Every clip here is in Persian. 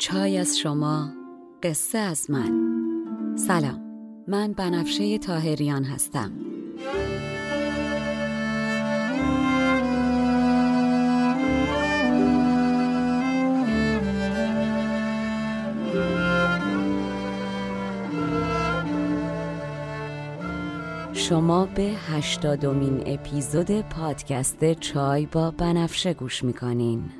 چای از شما قصه از من. سلام من بنفشه تاهریان هستم. شما به هشتادمین اپیزود پادکست چای با بنفشه گوش می‌کنین.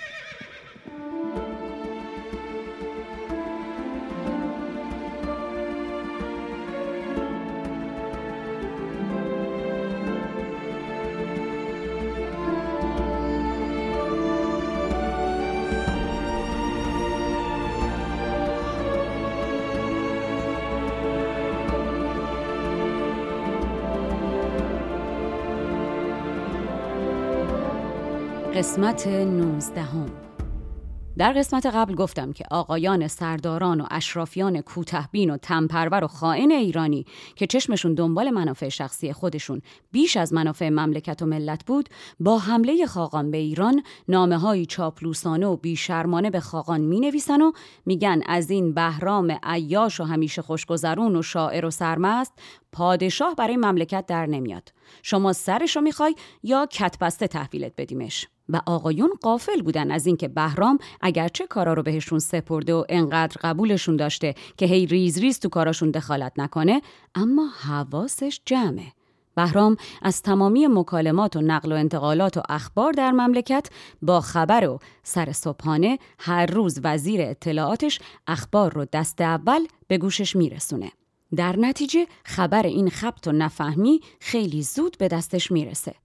قسمت 19 در قسمت قبل گفتم که آقایان سرداران و اشرافیان کوتهبین و تنپرور و خائن ایرانی که چشمشون دنبال منافع شخصی خودشون بیش از منافع مملکت و ملت بود با حمله خاقان به ایران نامه های چاپلوسانه و بیشرمانه به خاقان می نویسن و میگن از این بهرام عیاش و همیشه خوشگذرون و شاعر و سرمست پادشاه برای مملکت در نمیاد. شما سرشو می‌خوای یا کتبسته تحویلت بدیمش؟ و آقایون قافل بودن از اینکه بهرام اگرچه کارا رو بهشون سپرده و انقدر قبولشون داشته که هی ریز ریز تو کاراشون دخالت نکنه اما حواسش جمعه. بهرام از تمامی مکالمات و نقل و انتقالات و اخبار در مملکت با خبر و سر صبحانه هر روز وزیر اطلاعاتش اخبار رو دست اول به گوشش میرسونه. در نتیجه خبر این خبت و نفهمی خیلی زود به دستش می‌رسه.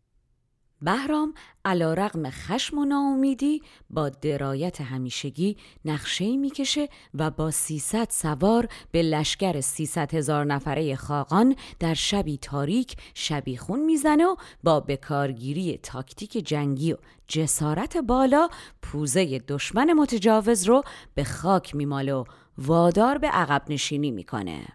بهرام علا رقم خشم و ناامیدی با درایت همیشگی نقشه می‌کشه و با سیصد سوار به لشکر سیصد هزار نفره خاقان در شبی تاریک شبیخون می‌زنه و با بکارگیری تاکتیک جنگی و جسارت بالا پوزه دشمن متجاوز رو به خاک میماله و وادار به عقب نشینی می‌کنه.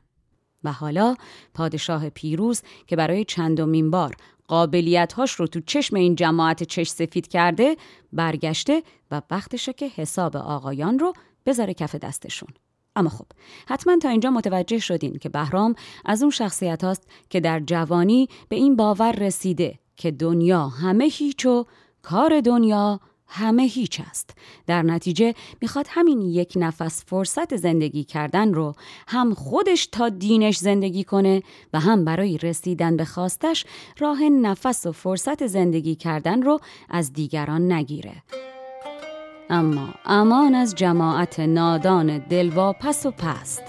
و حالا پادشاه پیروز که برای چندمین بار قابلیتهاش رو تو چشم این جماعت چش سفید کرده برگشته و وقتشه که حساب آقایان رو بذاره کف دستشون. اما خب حتما تا اینجا متوجه شدین که بهرام از اون شخصیت هاست که در جوانی به این باور رسیده که دنیا همه هیچ و کار دنیا همه هیچ است. در نتیجه می‌خواد همین یک نفس فرصت زندگی کردن رو هم خودش تا دینش زندگی کنه و هم برای رسیدن به خواستش راه نفس و فرصت زندگی کردن رو از دیگران نگیره. اما امان از جماعت نادان دلواپس و پست.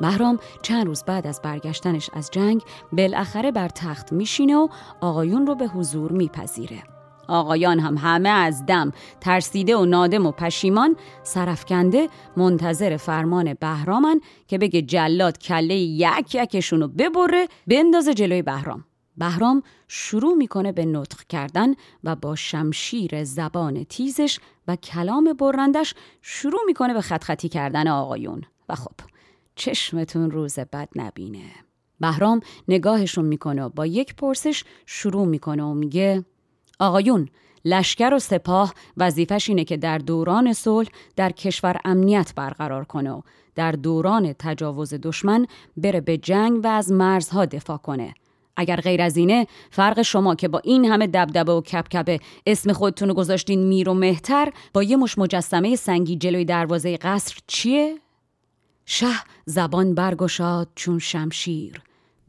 بهرام چند روز بعد از برگشتنش از جنگ بالاخره بر تخت میشینه و آقایون رو به حضور میپذیره. آقایان هم همه از دم ترسیده و نادم و پشیمان سرفکنده منتظر فرمان بهرامن که بگه جلاد کله یک یکشونو ببره بندازه جلوی بهرام بهرام شروع می‌کنه به نطق کردن و با شمشیر زبان تیزش و کلام برندش شروع می‌کنه به خط خطی کردن آقایون و خب چشمتون روز بد نبینه بهرام نگاهشون می‌کنه و با یک پرسش شروع می‌کنه و میگه آقایون لشکر و سپاه وظیفش اینه که در دوران صلح در کشور امنیت برقرار کنه و در دوران تجاوز دشمن بره به جنگ و از مرزها دفاع کنه اگر غیر از اینه فرق شما که با این همه دبدبه و کپکپه اسم خودتون گذاشتین میر و مهتر با یه مش مجسمه سنگی جلوی دروازه قصر چیه؟ شه زبان برگشاد چون شمشیر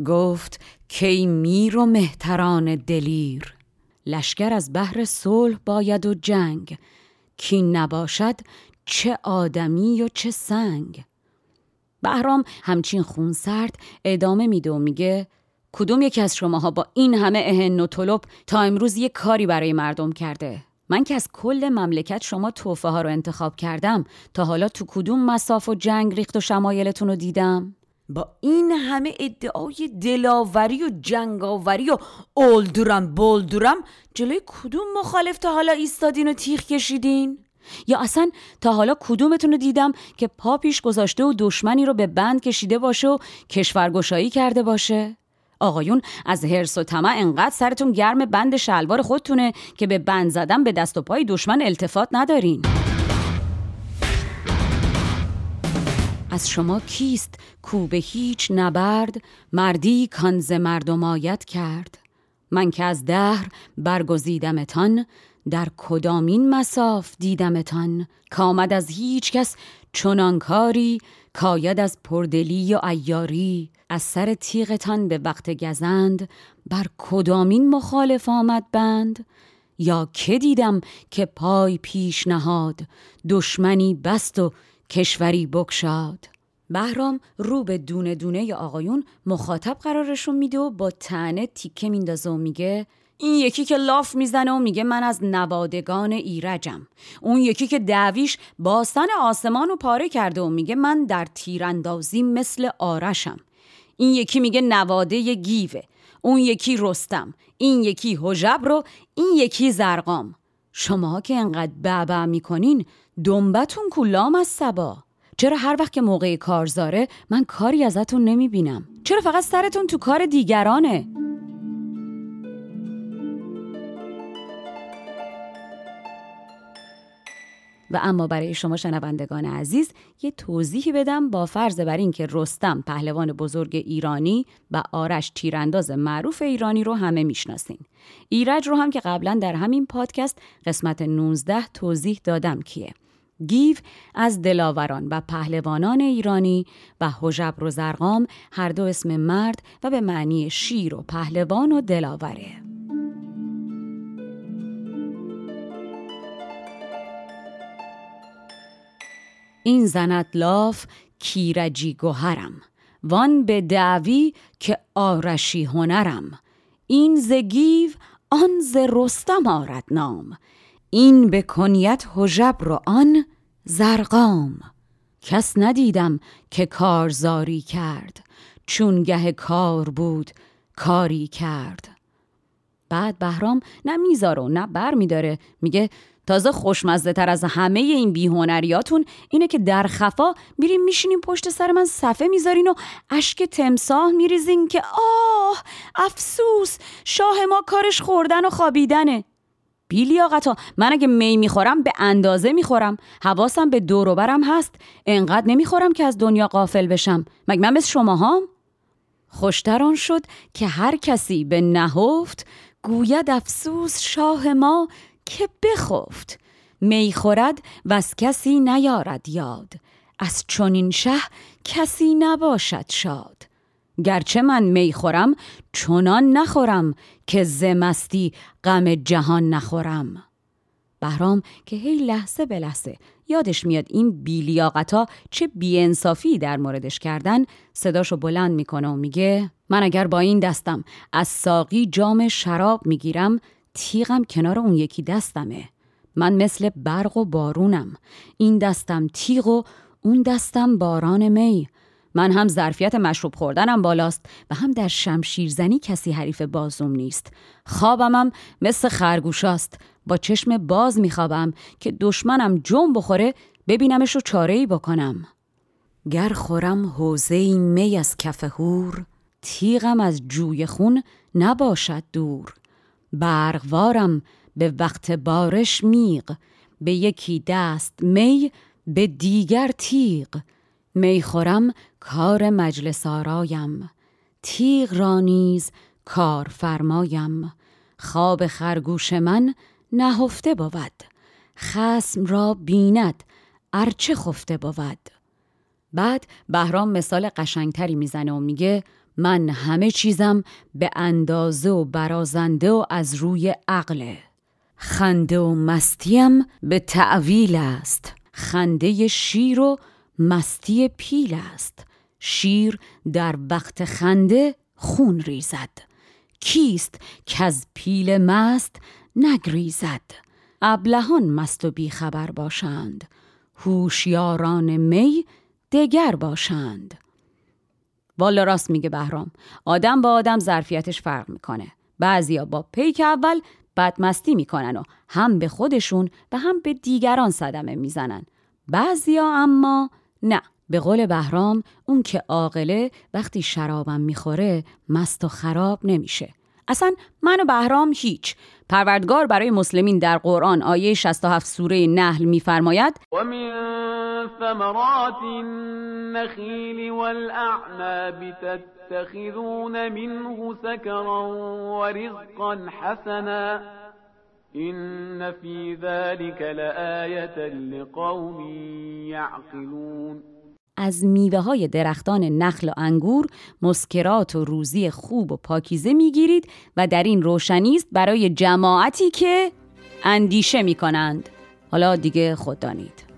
گفت کی میر و مهتران دلیر. لشکر از بحر صلح باید و جنگ کی نباشد چه آدمی و چه سنگ. بهرام همچین خونسرد ادامه میده و میگه کدوم یکی از شماها با این همه اهن و طلب تا امروز یه کاری برای مردم کرده؟ من که از کل مملکت شما توفه ها رو انتخاب کردم تا حالا تو کدوم مساف و جنگ ریخت و شمایلتون رو دیدم با این همه ادعای دلاوری و جنگاوری و اولدورم بولدورم جلوی کدوم مخالف تا حالا ایستادین و تیخ کشیدین؟ یا اصلا تا حالا کدومتون رو دیدم که پا پیش گذاشته و دشمنی رو به بند کشیده باشه و کشورگشایی کرده باشه؟ آقایون از هرس و طمع انقدر سرتون گرم بند شلوار خودتونه که به بند زدن به دست و پای دشمن التفات ندارین. از شما کیست کو به هیچ نبرد؟ مردی کانز مردم آید کرد. من که از دهر برگزیدمتان در کدامین مساف دیدمتان؟ کامد از هیچ کس چنان کاری کاید از پردلی و ایاری از سر تیغتان به وقت گزند بر کدامین مخالف آمد بند؟ یا که دیدم که پای پیش نهاد دشمنی بست و کشوری بکشاد بهرام رو به دونه دونه آقایون مخاطب قرارشون میده و با تنه تیکه میندازه و میگه این یکی که لاف می‌زنه و میگه من از نوادگان ایرجم. اون یکی که دعویش باستن آسمان رو پاره کرده و میگه من در تیراندازی مثل آرشم. این یکی میگه نواده گیوه. اون یکی رستم. این یکی حجب رو. این یکی زرقام. شما که انقدر بابا می‌کنین دنبتون کلام از سبا. چرا هر وقت که موقع کارزاره من کاری ازتون نمی‌بینم؟ چرا فقط سرتون تو کار دیگرانه؟ و اما برای شما شنوندگان عزیز یه توضیحی بدم با فرض بر اینکه رستم پهلوان بزرگ ایرانی و آرش تیرانداز معروف ایرانی رو همه می‌شناسین. ایرج رو هم که قبلا در همین پادکست قسمت 19 توضیح دادم کیه. گیو از دلاوران و پهلوانان ایرانی و حجب و زرقام هر دو اسم مرد و به معنی شیر و پهلوان و دلاوره. این زنت لاف کیرجی گوهرم وان به دعوی که آرشی هنرم. این ز گیو آن ز رستم آرد نام. این به کنیت حجب رو آن زرقام. کس ندیدم که کارزاری کرد. چون گه کار بود کاری کرد. بعد بهرام نه می‌ذاره و نه بر میداره میگه تازه خوشمزه تر از همه این بیهنریاتون اینه که در خفا میریم میشینیم پشت سر من صفه می‌ذارین و اشک تمساه میریزین که آه افسوس شاه ما کارش خوردن و خوابیدنه. بیلیاقتا من اگه می می‌خورم به اندازه می‌خورم. حواسم به دوروبرم هست. انقدر نمی‌خورم که از دنیا قافل بشم. مگه من مثل شما هم؟ شد که هر کسی به نهفت گوید افسوس شاه ما که بخفت. می خورد و از کسی نیارد یاد. از چنین شه کسی نباشد شاد. گرچه من می خورم چنان نخورم که زمستی غم جهان نخورم. بهرام که هی لحظه به لحظه یادش میاد این بیلیاقتا چه بیانصافی در موردش کردن؟ صداشو بلند می‌کنه و میگه من اگر با این دستم از ساقی جام شراب می‌گیرم تیغم کنار اون یکی دستمه. من مثل برق و بارونم. این دستم تیغ و اون دستم باران می. من هم ظرفیت مشروب خوردنم بالاست و هم در شمشیرزنی کسی حریف بازوم نیست. خوابمم مثل خرگوشاست. با چشم باز میخوابم که دشمنم جون بخوره ببینمش رو چاره ای بکنم. گر خورم حوزه می از کف هور تیغم از جوی خون نباشد دور. برغوارم به وقت بارش میغ به یکی دست می به دیگر تیغ. می خورم کار مجلس آرایم تیغ را نیز کار فرمایم خواب خرگوش من نهفته بود. خسم را بیند. ارچه خفته بود. بعد بهرام مثال قشنگتری می‌زنه و میگه من همه چیزم به اندازه و برازنده و از روی عقله خنده و مستیم به تعویل است. خنده شیر و مستی پیل است. شیر در وقت خنده خون ریزد. کیست که از پیل مست نگریزد. ابلهان مست و بیخبر باشند. هوشیاران می دگر باشند. والا راست میگه بهرام. آدم با آدم ظرفیتش فرق می‌کنه. بعضیا با پیک اول بدمستی می‌کنن و هم به خودشون و هم به دیگران صدمه می‌زنن. بعضیا اما نه. به قول بهرام اون که عاقله وقتی شرابم می‌خوره مست و خراب نمیشه. اصلا من و بهرام هیچ. پروردگار برای مسلمین در قرآن آیه 67 سوره نحل میفرماید و من ثمرات النخیل والاعناب تتخذون منه سکرا ورزقا حسنا این فی ذلك لآیة لقوم یعقلون از میوه های درختان نخل و انگور مسکرات و روزی خوب و پاکیزه می‌گیرید و در این روشنی است برای جماعتی که اندیشه می کنند حالا دیگه خود دانید.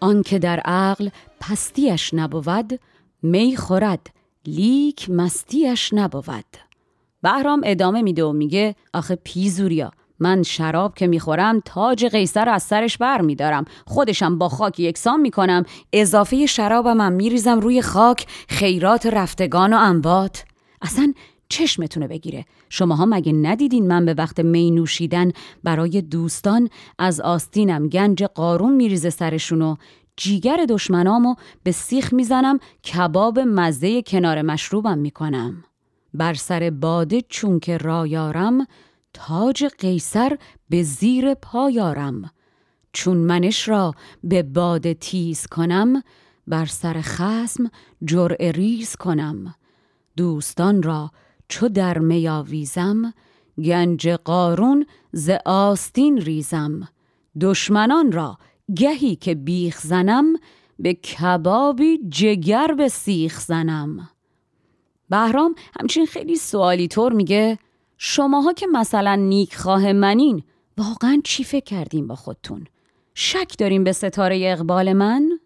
آنکه در عقل پستیش نبود می خورد. لیک مستیش نبود. بهرام ادامه میده و میگه آخه پیزوریا من شراب که می‌خورم تاج قیصر از سرش بر میدارم. خودشم با خاک یکسان می‌کنم. اضافه شرابم هم میریزم روی خاک. خیرات رفتگان و انبات اصلا چشمتونه بگیره. شماها مگه ندیدین من به وقت می نوشیدن برای دوستان از آستینم گنج قارون میریزه سرشونو؟ جیگر دشمنامو به سیخ می‌زنم کباب مزه کنار مشروبم می‌کنم. بر سر باده چون که رایارم تاج قیصر به زیر پایارم چون منش را به باده تیز کنم بر سر خسم جرع ریز کنم. دوستان را چو در میاویزم گنج قارون ز آستین ریزم. دشمنان را گهی که بیخ زنم به کبابی جگر به سیخ زنم بهرام همچین خیلی سوالی طور میگه شماها که مثلا نیک خواه منین واقعا چی فکر کردیم با خودتون؟ شک داریم به ستاره اقبال من؟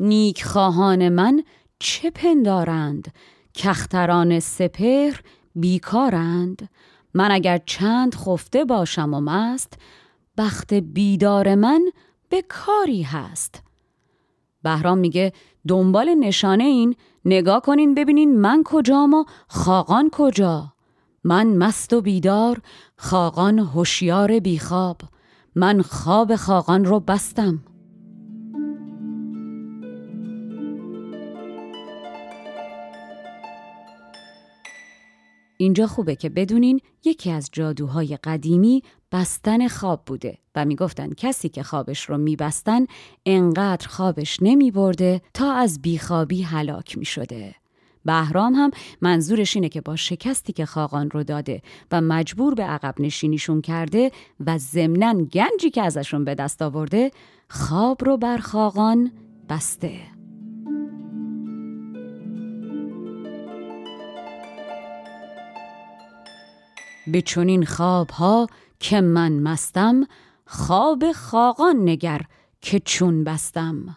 نیک خواهان من چه پندارند؟ کختران سپهر بیکارند؟ من اگر چند خفته باشم و مست بخت بیدار من به کاری هست. بهرام میگه دنبال نشانه این نگاه کنین ببینین من کجام و خاقان کجا. من مست و بیدار خاقان هوشیار بیخواب. من خواب خاقان رو بستم. اینجا خوبه که بدونین یکی از جادوهای قدیمی بستن خواب بوده و می‌گفتن کسی که خوابش رو میبستن انقدر خوابش نمیبرده تا از بیخوابی هلاک می‌شده. بهرام هم منظورش اینه که با شکستی که خاقان رو داده و مجبور به عقب نشینیشون کرده و ضمنا گنجی که ازشون به دست آورده خواب رو بر خاقان بسته. به چنین خواب ها که من مستم خواب خاقان نگر که چون بستم.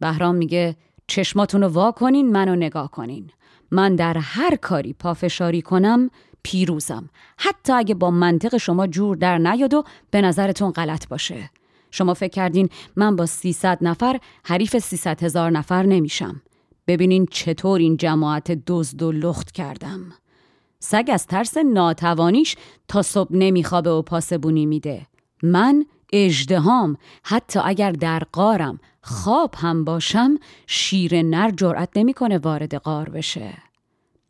بهرام میگه چشماتون رو وا کنین منو نگاه کنین. من در هر کاری پافشاری کنم پیروزم. حتی اگه با منطق شما جور در نیاد و به نظرتون غلط باشه. شما فکر کردین من با 300 نفر حریف 300 هزار نفر نمیشم. ببینین چطور این جماعت دزد و لخت کردم. سگ از ترس ناتوانیش تا صبح نمیخوابه و پاسبونی میده. من اجدهام حتی اگر در قارم خواب هم باشم شیر نر جرأت نمی‌کنه وارد قار بشه.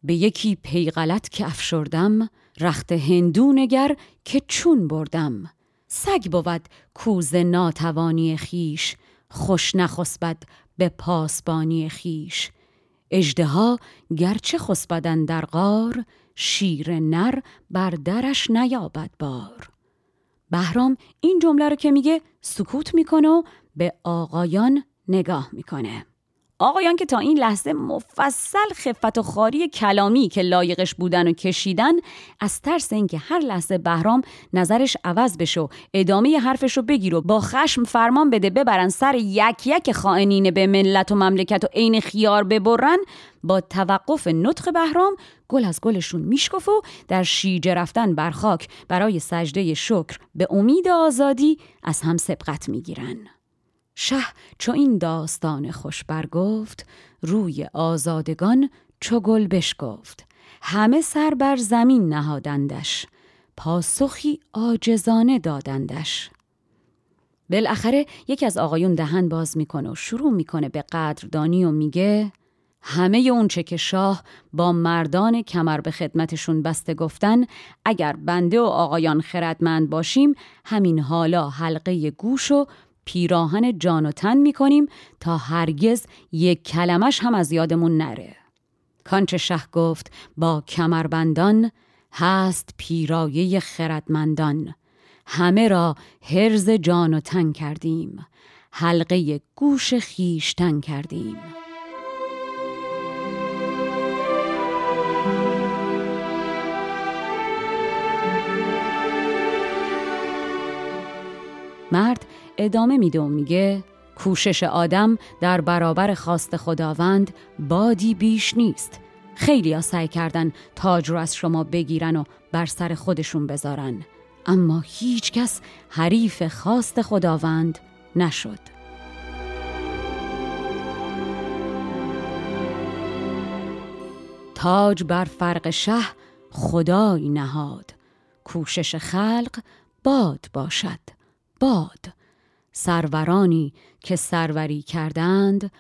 به یکی پیغلت که افشردم رخت هندو نگر که چون بردم. سگ بود کوز ناتوانی خیش خوش نخسبد به پاسبانی خیش. اجدها گرچه خسبدن در غار شیر نر بر درش نیابد بار. بهرام این جمله رو که میگه سکوت می‌کنه و به آقایان نگاه می‌کنه. آقایان که تا این لحظه مفصل خفت و خاری کلامی که لایقش بودن و کشیدن از ترس اینکه هر لحظه بهرام نظرش عوض بشه و ادامه حرفش رو بگیر و با خشم فرمان بده ببرن سر یک یک خائنین به ملت و مملکت و عین خیار ببرن با توقف نطق بهرام گل از گلشون میشکف و در شیجه رفتن بر خاک برای سجده شکر به امید آزادی از هم سبقت می‌گیرن. شه چو این داستان خوش برگفت روی آزادگان چو گل بشکفت. همه سر بر زمین نهادندش پاسخی آجزانه دادندش. بالاخره یکی از آقایون دهن باز می‌کنه و شروع می‌کنه به قدردانی و میگه همه اونچه که شاه با مردان کمر به خدمتشون بسته گفتن اگر بنده و آقایان خردمند باشیم همین حالا حلقه گوش و پیراهن جان و تن می‌کنیم تا هرگز یک کلمش هم از یادمون نره. کانچه شه گفت با کمربندان هست پیرایه خردمندان. همه را هرز جان و تن کردیم. حلقه گوش خیشتن کردیم. مرد ادامه میده و میگه کوشش آدم در برابر خواست خداوند بادی بیش نیست. خیلی ها سعی کردن تاج رو از شما بگیرن و بر سر خودشون بذارن. اما هیچ کس حریف خواست خداوند نشد. تاج بر فرق شه خدای نهاد. کوشش خلق باد باشد. باد. سرورانی که سروری کردند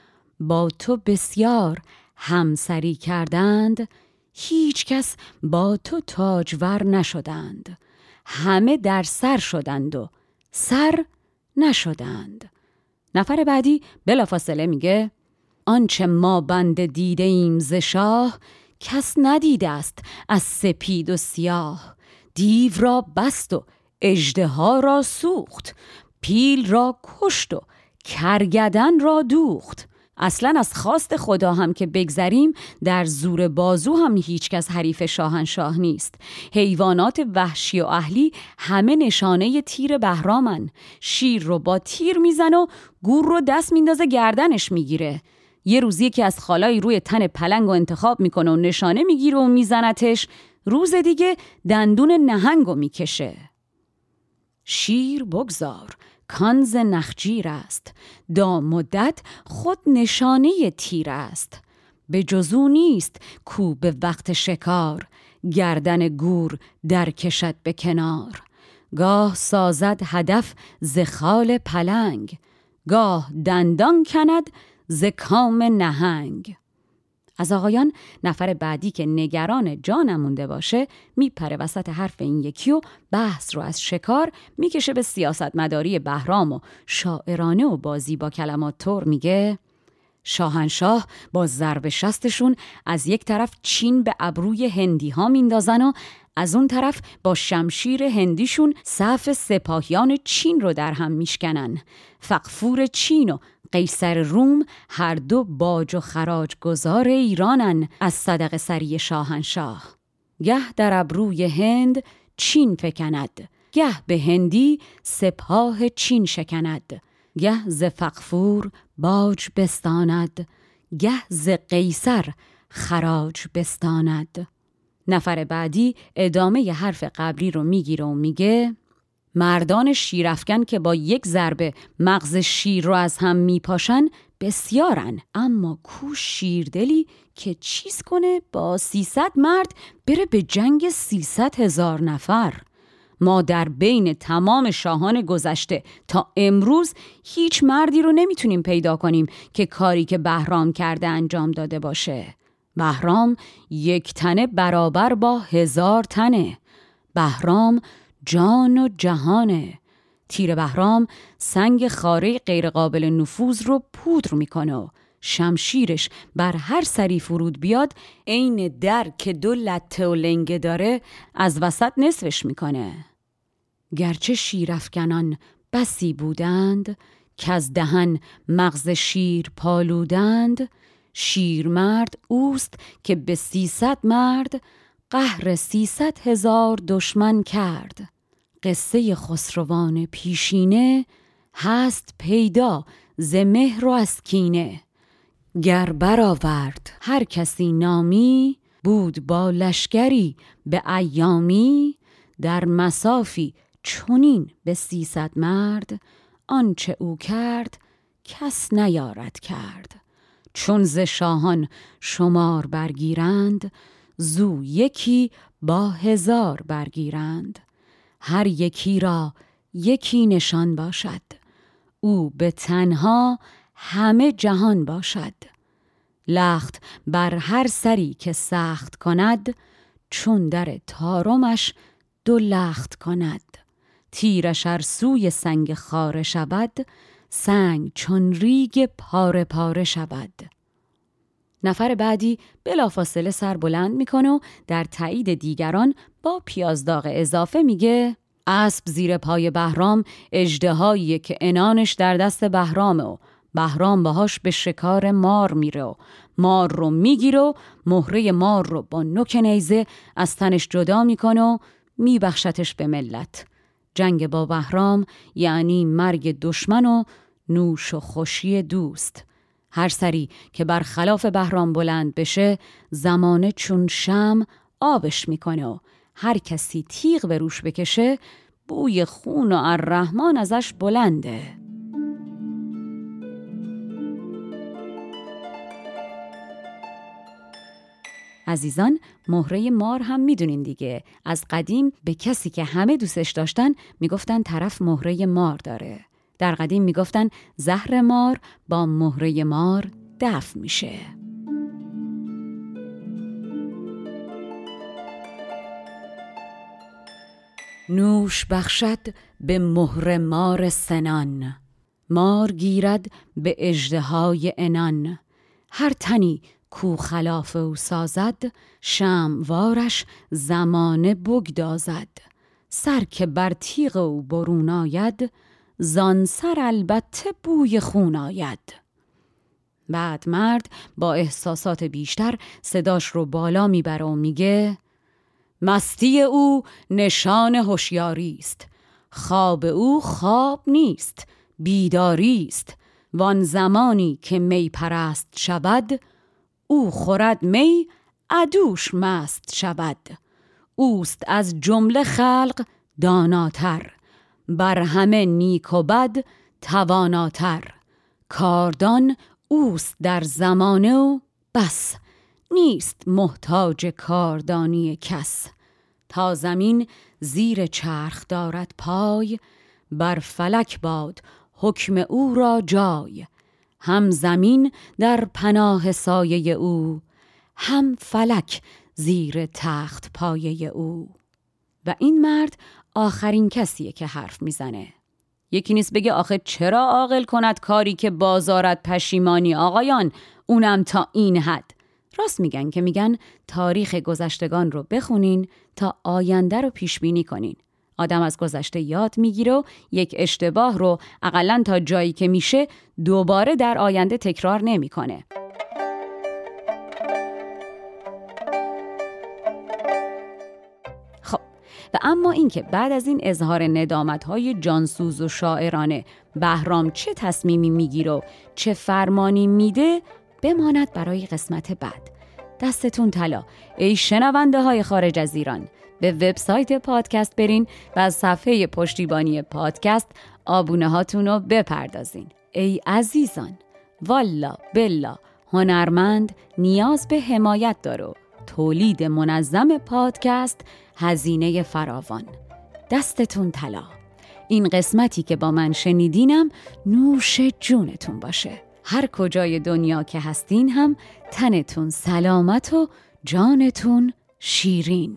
با تو بسیار همسری کردند هیچ کس با تو تاجور نشدند همه در سر شدند و سر نشدند. نفر بعدی بلافاصله میگه آنچه ما بند دیده ایم ز شاه کس ندیده است از سپید و سیاه دیو را بست و اجده را سوخت پیل را کشت و کرگدن را دوخت. اصلا از خواست خدا هم که بگذریم در زور بازو هم هیچکس حریف شاهنشاه نیست. حیوانات وحشی و اهلی همه نشانه تیر بهرامن. شیر رو با تیر میزن و گور رو دست میندازه گردنش می‌گیره. یه روزی که از خالایی روی تن پلنگ و انتخاب می‌کنه و نشانه می‌گیره و میزنتش. روز دیگه دندون نهنگ می‌کشه. شیر بگذار. کانز نخجیر است. دا مدت خود نشانه تیر است. به جزو نیست کو به وقت شکار. گردن گور در کشد به کنار. گاه سازد هدف ز خال پلنگ. گاه دندان کند ز کام نهنگ. از آقایان نفر بعدی که نگران جا نمونده باشه میپره وسط حرف این یکی و بحث رو از شکار می‌کشه به سیاست مداری بهرام و شاعرانه و بازی با کلمات طور میگه شاهنشاه با ضرب شستشون از یک طرف چین به ابروی هندی ها میندازن و از اون طرف با شمشیر هندیشون صف سپاهیان چین رو در هم میشکنن. فقفور چین و قیصر روم هر دو باج و خراج گذار ایرانن از صدق سری شاهنشاه. گه در ابروی هند چین فکند گه به هندی سپاه چین شکند. گه ز فقفور باج بستاند گه ز قیصر خراج بستاند. نفر بعدی ادامه ی حرف قبلی رو می‌گیره و میگه مردان شیرافکن که با یک ضربه مغز شیر رو از هم میپاشن بسیارن اما کو شیردلی که چیز کنه با سیصد مرد بره به جنگ سیصد هزار نفر. ما در بین تمام شاهان گذشته. تا امروز هیچ مردی رو نمی‌تونیم پیدا کنیم که کاری که بهرام کرده انجام داده باشه. بهرام یک تنه برابر با هزار تنه. بهرام جان و جهانه. تیر بهرام سنگ خاره غیرقابل نفوذ رو پودر می‌کنه. شمشیرش بر هر سری فرود بیاد عین در که دو لطه و لنگه داره از وسط نصفش می‌کنه. گرچه شیرفکنان بسی بودند که از دهن مغز شیر پالودند شیرمرد اوست که به سیصد مرد قهر سیصد هزار دشمن کرد. قصه خسروان پیشینه هست پیدا ز مهر و از کینه. گر برآورد هر کسی نامی بود با لشکری به ایامی در مسافی چونین به سیصد مرد آنچه او کرد کس نیارد کرد. چون ز شاهان شمار برگیرند زو یکی با هزار برگیرند. هر یکی را یکی نشان باشد او به تنها همه جهان باشد. لخت بر هر سری که سخت کند چون در تارمش دو لخت کند. تیرش ار سوی سنگ خاره شود سنگ چون ریگ پاره پاره شود. نفر بعدی بلافاصله سر بلند می‌کنه و در تایید دیگران با پیازداغ اضافه میگه اسب زیر پای بهرام اجدهایی که انانش در دست بهرامه و بهرام باهاش به شکار مار میره و مار رو می‌گیره و مهره مار رو با نوک نیزه از تنش جدا می‌کنه و میبخشتش به ملت. جنگ با بهرام یعنی مرگ دشمن و نوش و خوشی دوست. هر سری که بر خلاف بهرام بلند بشه زمانه چون شم آبش می‌کنه و هر کسی تیغ به روش بکشه بوی خون و الرحمن ازش بلنده. عزیزان مهره مار هم می‌دونین دیگه. از قدیم به کسی که همه دوستش داشتن می‌گفتن طرف مهره مار داره. در قدیم می‌گفتن زهر مار با مهره مار دفع میشه. نوش بخشد به مهر مار سنان. مار گیرد به اجدهای انان هر تنی کو خلاف او سازد شموارش زمانه بگدازد. سر که بر تیغ او برون آید زان سر البته بوی خون آید. بعد مرد با احساسات بیشتر صداش رو بالا می‌بره و میگه مستی او نشان هوشیاری است. خواب او خواب نیست بیداری است. وان زمانی که می پرست شود او خورد می عدوش مست شود. اوست از جمله خلق داناتر. بر همه نیک و بد تواناتر. کاردان اوست در زمانه و بس. نیست محتاج کاردانی کس. تا زمین زیر چرخ دارد پای بر فلک باد حکم او را جای. هم زمین در پناه سایه او هم فلک زیر تخت پایه او. و این مرد آخرین کسیه که حرف می‌زنه. یکی نیست بگه آخه چرا عاقل کند کاری که بازارت پشیمانی؟ آقایان اونم تا این حد. راست میگن که میگن تاریخ گذشتگان رو بخونین تا آینده رو پیش بینی کنین. آدم از گذشته یاد می‌گیره و یک اشتباه رو اقلا تا جایی که میشه دوباره در آینده تکرار نمی‌کنه. خب و اما اینکه بعد از این اظهار ندامت های جانسوز و شاعرانه بهرام چه تصمیمی می‌گیره و چه فرمانی میده بماند برای قسمت بعد دستتون طلا ای شنونده های خارج از ایران به وبسایت پادکست برین و از صفحه پشتیبانی پادکست آبونه هاتون رو بپردازین. ای عزیزان والا بلا هنرمند نیاز به حمایت داره تولید منظم پادکست هزینه فراوان. دستتون طلا. این قسمتی که با من شنیدینم نوش جونتون باشه. هر کجای دنیا که هستین هم تنتون سلامت و جانتون شیرین.